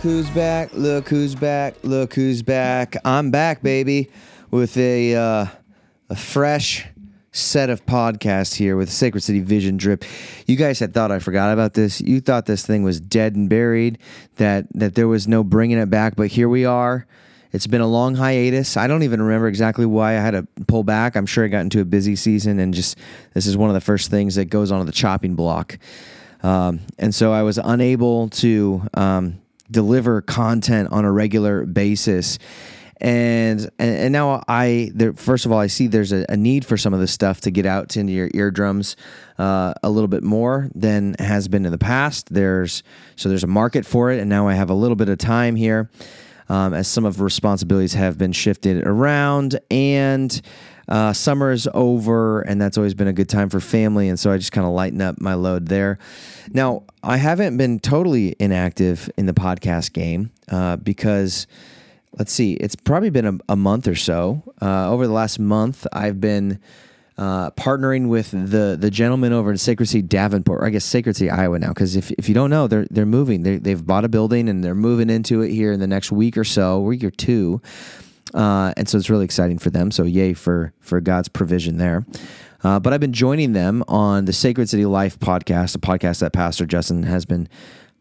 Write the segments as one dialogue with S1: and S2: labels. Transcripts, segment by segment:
S1: Look who's back, look who's back, look who's back. I'm back, baby, with a uh, a fresh set of podcasts here with Sacred City Vision Drip. You guys had thought I forgot about this. You thought this thing was dead and buried, that that there was no bringing it back, but here we are. It's been a long hiatus. I don't even remember exactly why I had to pull back. I'm sure I got into a busy season and just this is one of the first things that goes onto the chopping block. Um, and so I was unable to um, deliver content on a regular basis. And, and now I there, first of all I see there's a, a need for some of this stuff to get out into your eardrums uh, a little bit more than has been in the past. There's so there's a market for it, and now I have a little bit of time here um, as some of responsibilities have been shifted around and. Uh, summer is over, and that's always been a good time for family, and so I just kind of lighten up my load there. Now, I haven't been totally inactive in the podcast game uh, because, let's see, it's probably been a, a month or so. Uh, over the last month, I've been uh, partnering with the the gentleman over in Sacred City Davenport, or I guess Sacred City, Iowa now. Because if, if you don't know, they're they're moving. They, they've bought a building and they're moving into it here in the next week or so, week or two. Uh, and so it's really exciting for them. So yay for for God's provision there. Uh, but I've been joining them on the Sacred City Life podcast, a podcast that Pastor Justin has been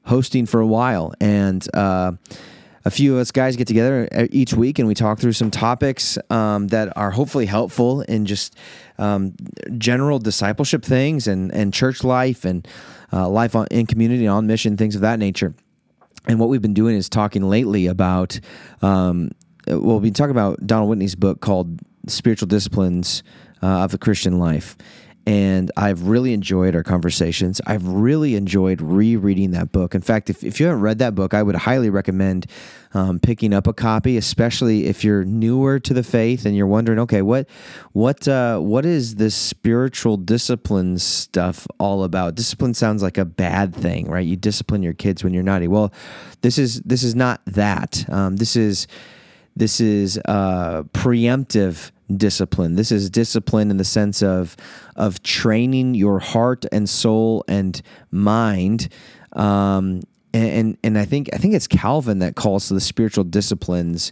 S1: hosting for a while, and uh, a few of us guys get together each week and we talk through some topics um, that are hopefully helpful in just um, general discipleship things and and church life and uh, life on, in community and on mission things of that nature. And what we've been doing is talking lately about um, well, been talking about Donald Whitney's book called Spiritual Disciplines uh, of the Christian Life. And I've really enjoyed our conversations. I've really enjoyed rereading that book. In fact, if, if you haven't read that book, I would highly recommend um, picking up a copy, especially if you're newer to the faith and you're wondering, okay, what what uh, what is this spiritual discipline stuff all about? Discipline sounds like a bad thing, right? You discipline your kids when you're naughty. Well, this is this is not that. Um, this is this is uh, preemptive discipline. This is discipline in the sense of of training your heart and soul and mind. Um, and and I think I think it's Calvin that calls the spiritual disciplines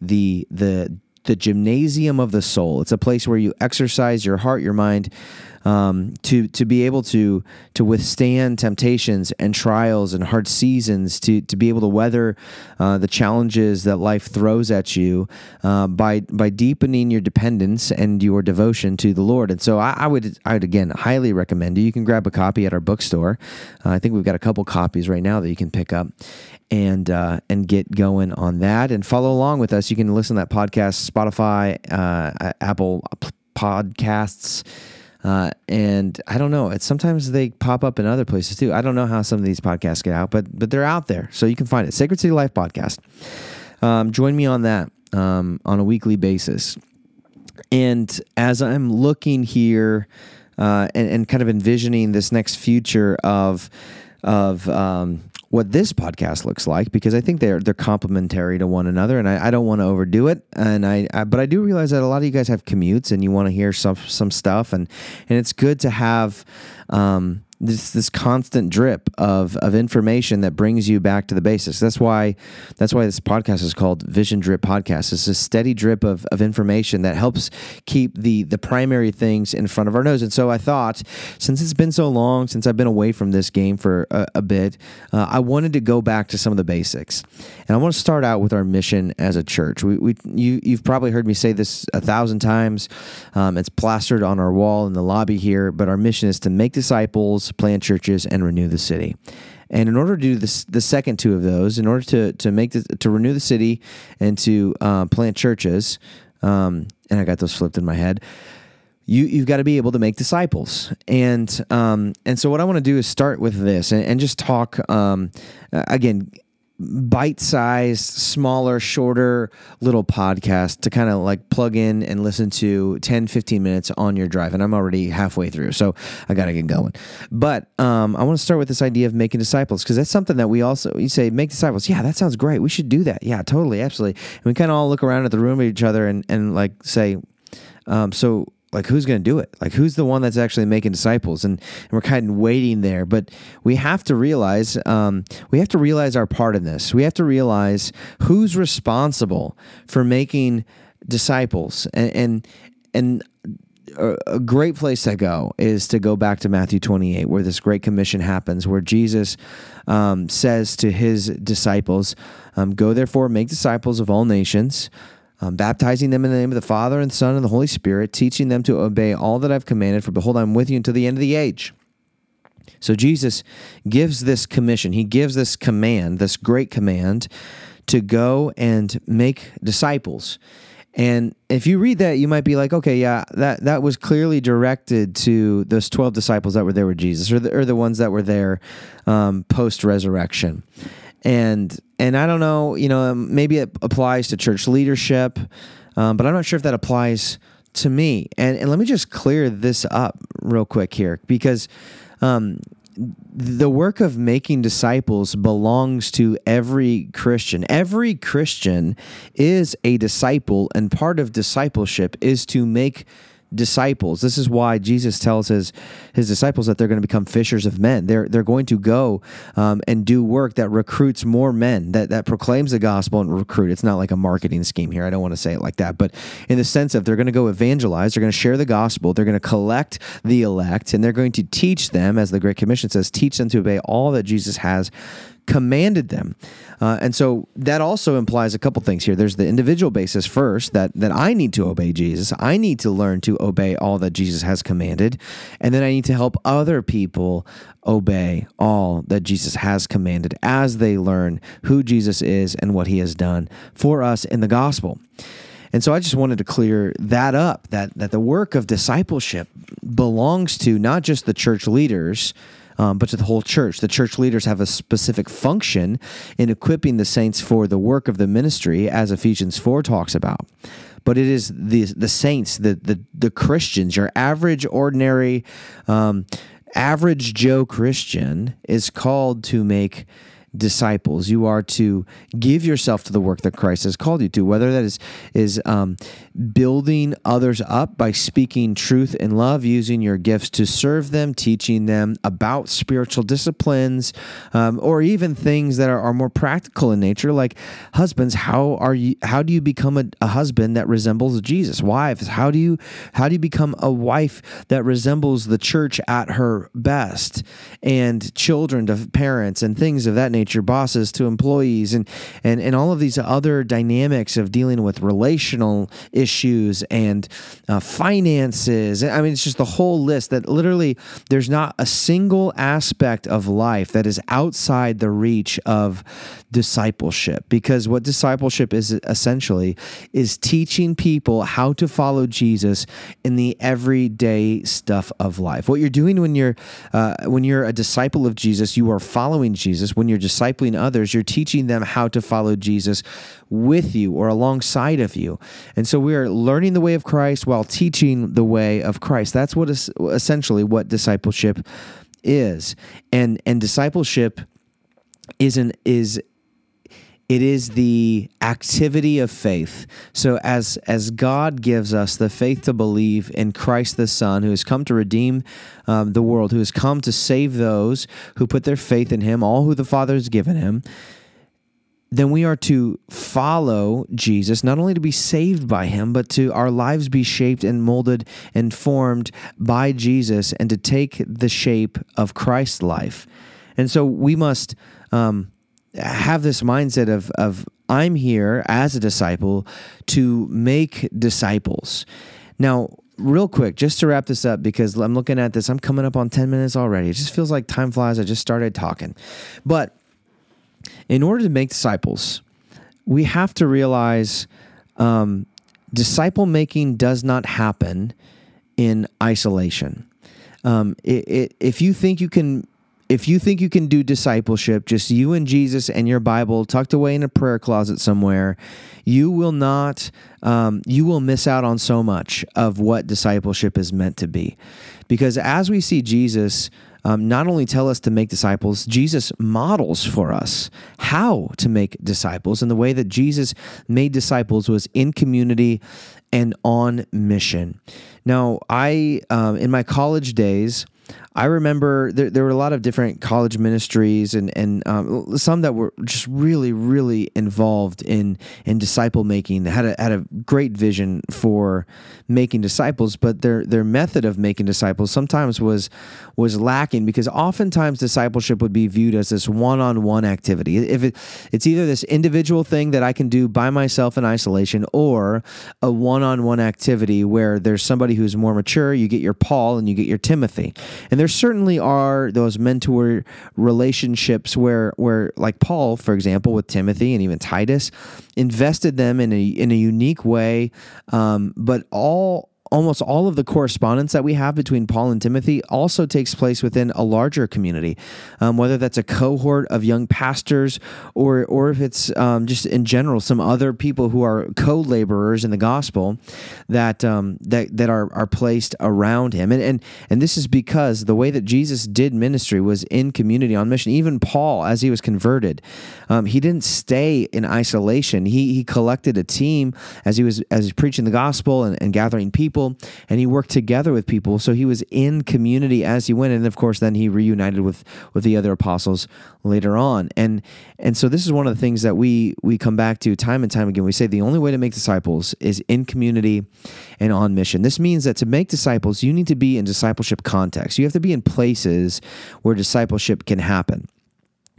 S1: the the the gymnasium of the soul. It's a place where you exercise your heart, your mind, um, to to be able to to withstand temptations and trials and hard seasons, to to be able to weather uh, the challenges that life throws at you uh, by by deepening your dependence and your devotion to the Lord. And so I, I would I would again highly recommend you. You can grab a copy at our bookstore. Uh, I think we've got a couple copies right now that you can pick up and uh, and get going on that and follow along with us. You can listen to that podcast, Spotify, uh, Apple Podcasts. Uh, and I don't know. It's sometimes they pop up in other places too. I don't know how some of these podcasts get out, but but they're out there, so you can find it. Sacred City Life podcast. Um, join me on that um, on a weekly basis. And as I'm looking here uh, and, and kind of envisioning this next future of of um, what this podcast looks like because I think they're they're complementary to one another, and I, I don't want to overdo it. And I, I, but I do realize that a lot of you guys have commutes and you want to hear some some stuff, and and it's good to have. Um, this this constant drip of of information that brings you back to the basics. That's why that's why this podcast is called Vision Drip Podcast. It's a steady drip of, of information that helps keep the the primary things in front of our nose. And so I thought, since it's been so long since I've been away from this game for a, a bit, uh, I wanted to go back to some of the basics. And I want to start out with our mission as a church. We, we you you've probably heard me say this a thousand times. Um, it's plastered on our wall in the lobby here. But our mission is to make disciples plant churches, and renew the city. And in order to do this, the second two of those, in order to to make the, to renew the city and to uh, plant churches, um, and I got those flipped in my head. You you've got to be able to make disciples, and um, and so what I want to do is start with this and, and just talk um, again bite sized, smaller, shorter little podcast to kind of like plug in and listen to 10, 15 minutes on your drive. And I'm already halfway through, so I got to get going. But um, I want to start with this idea of making disciples because that's something that we also, you say, make disciples. Yeah, that sounds great. We should do that. Yeah, totally. Absolutely. And we kind of all look around at the room of each other and, and like say, um, so like who's going to do it? Like who's the one that's actually making disciples? And, and we're kind of waiting there but we have to realize um, we have to realize our part in this. We have to realize who's responsible for making disciples. And and, and a great place to go is to go back to Matthew 28, where this great commission happens, where Jesus um, says to his disciples, um, Go therefore, make disciples of all nations, um, baptizing them in the name of the Father and Son and the Holy Spirit, teaching them to obey all that I've commanded. For behold, I'm with you until the end of the age. So Jesus gives this commission, he gives this command, this great command, to go and make disciples. And if you read that, you might be like, okay, yeah, that, that was clearly directed to those 12 disciples that were there with Jesus, or the, or the ones that were there um, post resurrection and and I don't know, you know, um, maybe it applies to church leadership, um, but I'm not sure if that applies to me. And and let me just clear this up real quick here because. Um, the work of making disciples belongs to every Christian. Every Christian is a disciple, and part of discipleship is to make disciples. This is why Jesus tells his his disciples that they're going to become fishers of men. They're they're going to go um, and do work that recruits more men, that that proclaims the gospel and recruit. It's not like a marketing scheme here. I don't want to say it like that, but in the sense of they're going to go evangelize, they're going to share the gospel, they're going to collect the elect, and they're going to teach them, as the Great Commission says, teach them to obey all that Jesus has commanded them. Uh, and so that also implies a couple things here. There's the individual basis first that that I need to obey Jesus. I need to learn to obey all that Jesus has commanded, and then I need to help other people obey all that Jesus has commanded as they learn who Jesus is and what he has done for us in the gospel. And so I just wanted to clear that up that that the work of discipleship belongs to not just the church leaders um, but to the whole church. The church leaders have a specific function in equipping the saints for the work of the ministry, as Ephesians 4 talks about. But it is the, the saints, the, the, the Christians, your average, ordinary, um, average Joe Christian is called to make disciples. You are to give yourself to the work that Christ has called you to, whether that is is um, building others up by speaking truth and love, using your gifts to serve them, teaching them about spiritual disciplines, um, or even things that are, are, more practical in nature, like husbands. How are you? How do you become a, a husband that resembles Jesus? Wives, how do you how do you become a wife that resembles the church at her best? And children to parents and things of that nature nature, bosses to employees, and and and all of these other dynamics of dealing with relational issues and uh, finances. I mean, it's just the whole list that literally there's not a single aspect of life that is outside the reach of discipleship because what discipleship is essentially is teaching people how to follow Jesus in the everyday stuff of life. What you're doing when you're uh, when you're a disciple of Jesus, you are following Jesus. When you're discipling others, you're teaching them how to follow Jesus with you or alongside of you. And so we are learning the way of Christ while teaching the way of Christ. That's what is essentially what discipleship is. And and discipleship is an is it is the activity of faith so as as god gives us the faith to believe in christ the son who has come to redeem um, the world who has come to save those who put their faith in him all who the father has given him then we are to follow Jesus, not only to be saved by him, but to our lives be shaped and molded and formed by Jesus and to take the shape of Christ's life. And so we must um, have this mindset of of I'm here as a disciple to make disciples. Now, real quick, just to wrap this up, because I'm looking at this, I'm coming up on 10 minutes already. It just feels like time flies. I just started talking. But in order to make disciples, we have to realize um, disciple making does not happen in isolation. Um, it, it, if you think you can if you think you can do discipleship, just you and Jesus and your Bible tucked away in a prayer closet somewhere, you will not, um, you will miss out on so much of what discipleship is meant to be. Because as we see Jesus um, not only tell us to make disciples, Jesus models for us how to make disciples. And the way that Jesus made disciples was in community and on mission. Now, I um, in my college days. I remember there, there were a lot of different college ministries and and um, some that were just really really involved in in disciple making. They had a had a great vision for making disciples, but their their method of making disciples sometimes was was lacking because oftentimes discipleship would be viewed as this one on one activity. If it, it's either this individual thing that I can do by myself in isolation, or a one on one activity where there's somebody who's more mature. You get your Paul and you get your Timothy, and there certainly are those mentor relationships where where like Paul, for example, with Timothy and even Titus, invested them in a in a unique way. Um, but all almost all of the correspondence that we have between Paul and Timothy also takes place within a larger community, um, whether that's a cohort of young pastors or or if it's um, just in general some other people who are co-laborers in the gospel that um, that that are are placed around him, and and and this is because the way that Jesus did ministry was in community on mission. Even Paul, as he was converted, um, he didn't stay in isolation. He he collected a team as he was as he's preaching the gospel and, and gathering people people and he worked together with people. So he was in community as he went. And of course, then he reunited with, with the other apostles later on. And, and so this is one of the things that we, we come back to time and time again. We say the only way to make disciples is in community and on mission. This means that to make disciples, you need to be in discipleship context. You have to be in places where discipleship can happen.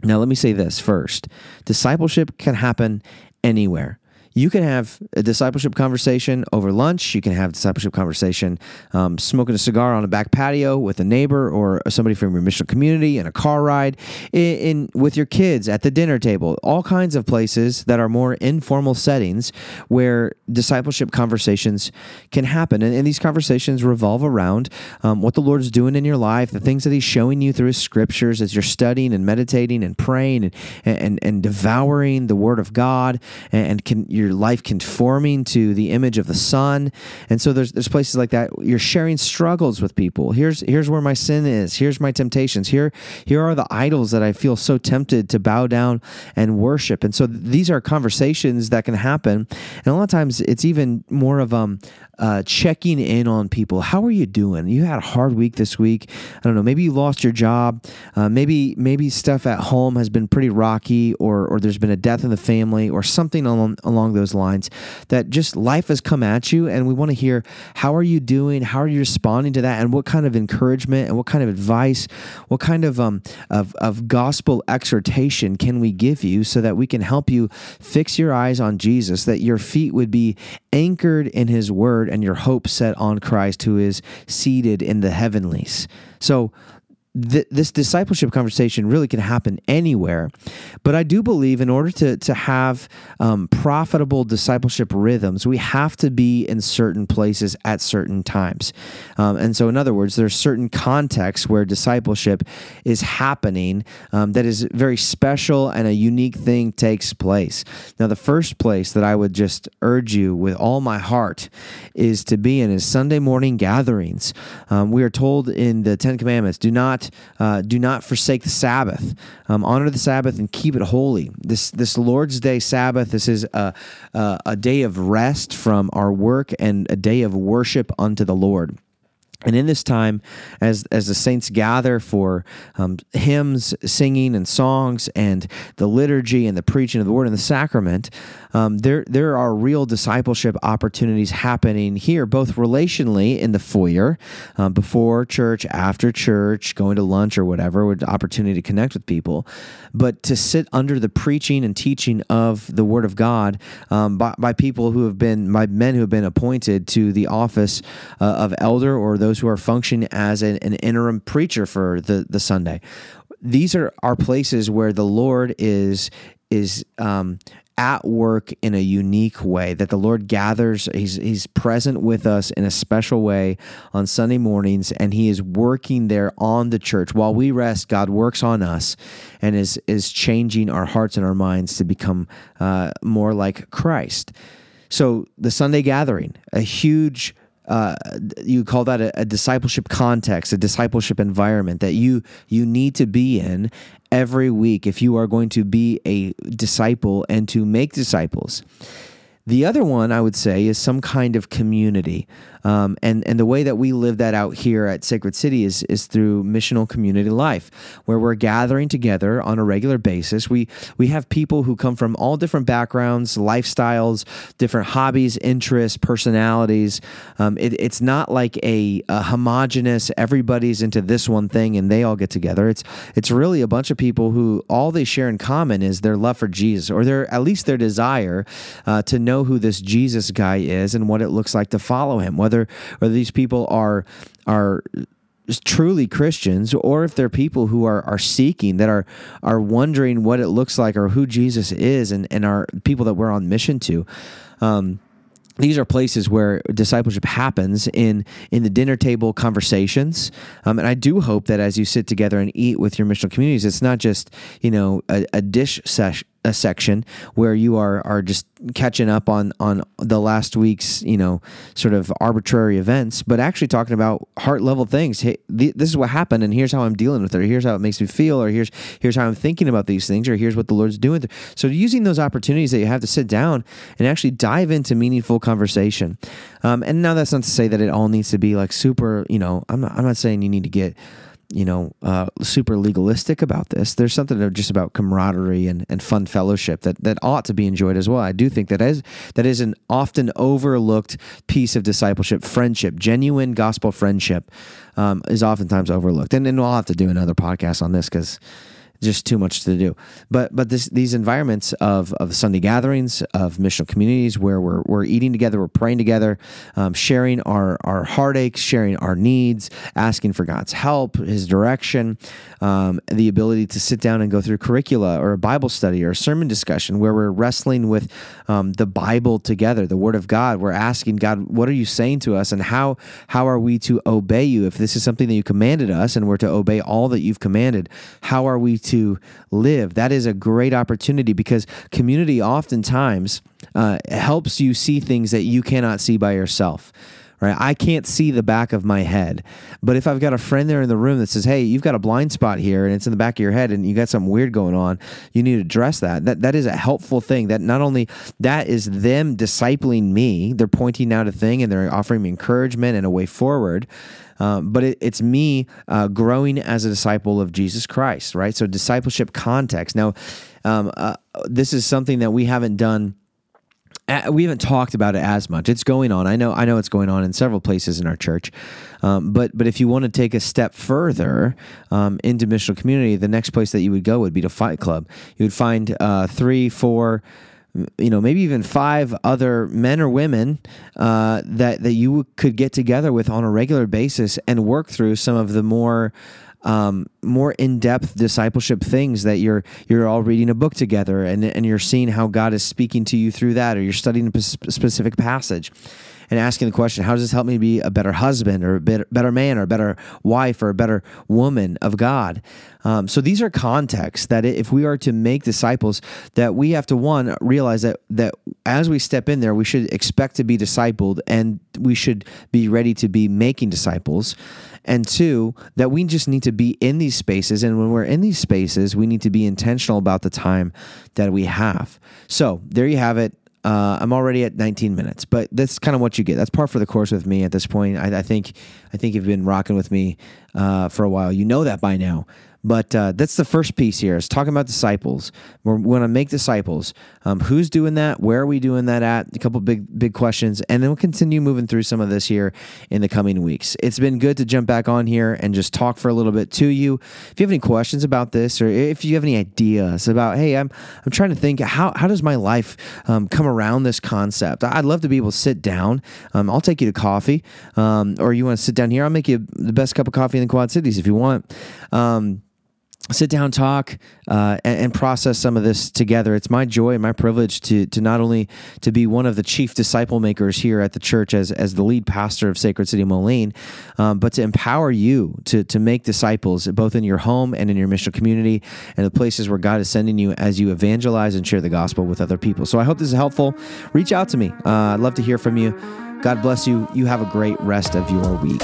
S1: Now, let me say this first discipleship can happen anywhere you can have a discipleship conversation over lunch. You can have discipleship conversation um, smoking a cigar on a back patio with a neighbor or somebody from your mission community in a car ride, in, in, with your kids at the dinner table. All kinds of places that are more informal settings where discipleship conversations can happen, and, and these conversations revolve around um, what the Lord is doing in your life, the things that He's showing you through His scriptures as you're studying and meditating and praying and and, and devouring the Word of God, and, and can your life conforming to the image of the Son. And so there's there's places like that. You're sharing struggles with people. Here's here's where my sin is. Here's my temptations. Here here are the idols that I feel so tempted to bow down and worship. And so these are conversations that can happen. And a lot of times it's even more of um uh, checking in on people. How are you doing? You had a hard week this week. I don't know. Maybe you lost your job. Uh, maybe maybe stuff at home has been pretty rocky, or or there's been a death in the family, or something along along those lines. That just life has come at you, and we want to hear how are you doing? How are you responding to that? And what kind of encouragement and what kind of advice, what kind of um of of gospel exhortation can we give you so that we can help you fix your eyes on Jesus, that your feet would be anchored in His Word and your hope set on Christ who is seated in the heavenlies. So th- this discipleship conversation really can happen anywhere. But I do believe in order to, to have um, profitable discipleship rhythms, we have to be in certain places at certain times. Um, and so, in other words, there's certain contexts where discipleship is happening um, that is very special and a unique thing takes place. Now, the first place that I would just urge you with all my heart is to be in is Sunday morning gatherings. Um, we are told in the Ten Commandments, do not not uh, do not forsake the Sabbath. Um, honor the Sabbath and keep it holy. This this Lord's Day Sabbath. This is a, a, a day of rest from our work and a day of worship unto the Lord. And in this time, as as the saints gather for um, hymns, singing, and songs, and the liturgy and the preaching of the word and the sacrament, um, there there are real discipleship opportunities happening here, both relationally in the foyer, um, before church, after church, going to lunch or whatever, with opportunity to connect with people, but to sit under the preaching and teaching of the Word of God um, by, by people who have been by men who have been appointed to the office uh, of elder or those who are functioning as an, an interim preacher for the the Sunday. These are are places where the Lord is is um, at work in a unique way that the Lord gathers he's he's present with us in a special way on Sunday mornings and he is working there on the church. While we rest God works on us and is is changing our hearts and our minds to become uh, more like Christ. So the Sunday gathering a huge uh, you call that a, a, discipleship context, a discipleship environment that you you need to be in every week if you are going to be a disciple and to make disciples. The other one I would say is some kind of community. Um, and and the way that we live that out here at Sacred City is is through missional community life, where we're gathering together on a regular basis. We we have people who come from all different backgrounds, lifestyles, different hobbies, interests, personalities. Um, it, it's not like a, a homogenous. Everybody's into this one thing and they all get together. It's it's really a bunch of people who all they share in common is their love for Jesus, or their at least their desire uh, to know who this Jesus guy is and what it looks like to follow him. Whether whether these people are are truly Christians or if they're people who are, are seeking that are are wondering what it looks like or who Jesus is and, and are people that we're on mission to. Um, these are places where discipleship happens in in the dinner table conversations um, and i do hope that as you sit together and eat with your missional communities it's not just you know a, a dish sesh, a section where you are are just catching up on on the last week's you know sort of arbitrary events, but actually talking about heart level things. Hey, th- this is what happened, and here's how I'm dealing with it. Or here's how it makes me feel, or here's here's how I'm thinking about these things, or here's what the Lord's doing. So using those opportunities that you have to sit down and actually dive into meaningful conversation. Um, and now that's not to say that it all needs to be like super. You know, I'm not I'm not saying you need to get you know, uh, super legalistic about this. There's something just about camaraderie and, and fun fellowship that, that ought to be enjoyed as well. I do think that is that is an often overlooked piece of discipleship. Friendship, genuine gospel friendship, um, is oftentimes overlooked. And, and we'll have to do another podcast on this because just too much to do. But but this, these environments of of Sunday gatherings, of missional communities where we're we're eating together, we're praying together, um, sharing our our heartaches, sharing our needs, asking for God's help, His direction, um, the ability to sit down and go through curricula or a Bible study or a sermon discussion where we're wrestling with um, the Bible together, the Word of God. We're asking God, what are you saying to us, and how how are we to obey you? If this is something that you commanded us, and we're to obey all that you've commanded, how are we to live? That is a great opportunity because community oftentimes uh, helps you see things that you cannot see by yourself right? I can't see the back of my head. But if I've got a friend there in the room that says, "Hey, you've got a blind spot here and it's in the back of your head and you got something weird going on, you need to address that." That that is a helpful thing. That not only that is them discipling me, they're pointing out a thing and they're offering me encouragement and a way forward. Um, but it, it's me uh, growing as a disciple of Jesus Christ, right? So discipleship context. Now, um, uh, this is something that we haven't done we haven't talked about it as much. It's going on. I know. I know it's going on in several places in our church. Um, but but if you want to take a step further um, into missional community, the next place that you would go would be to Fight Club. You would find uh, three, four, you know, maybe even five other men or women uh, that that you could get together with on a regular basis and work through some of the more um, more in-depth discipleship things that you're you're all reading a book together and and you're seeing how God is speaking to you through that, or you're studying a specific passage and asking the question, how does this help me be a better husband or a better, man or a better wife or a better woman of God? Um, so these are contexts that if we are to make disciples, that we have to one realize that that as we step in there, we should expect to be discipled and we should be ready to be making disciples. And two that we just need to be in these spaces. And when we're in these spaces we need to be intentional about the time that we have. So there you have it uh, I'm already at 19 minutes, but that's kind of what you get. That's par for the course with me at this point. I, I think, I think you've been rocking with me uh, for a while. You know that by now. But uh, that's the first piece here is talking about disciples. We're, we want to make disciples. Um, who's doing that? Where are we doing that at? A couple big big questions, and then we'll continue moving through some of this here in the coming weeks. It's been good to jump back on here and just talk for a little bit to you. If you have any questions about this, or if you have any ideas about, hey, I'm I'm trying to think how how does my life um, come around this concept? I'd love to be able to sit down. Um, I'll take you to coffee, um, or you want to sit down here. I'll make you the best cup of coffee in the Quad Cities if you want. Um, sit down, talk, uh, and, and, process some of this together. It's my joy and my privilege to to not only to be one of the chief disciple makers here at the church as as the lead pastor of Sacred City Moline, um, but to empower you to to make disciples both in your home and in your mission community and the places where God is sending you as you evangelize and share the gospel with other people. So I hope this is helpful. Reach out to me. Uh, I'd love to hear from you. God bless you. You have a great rest of your week.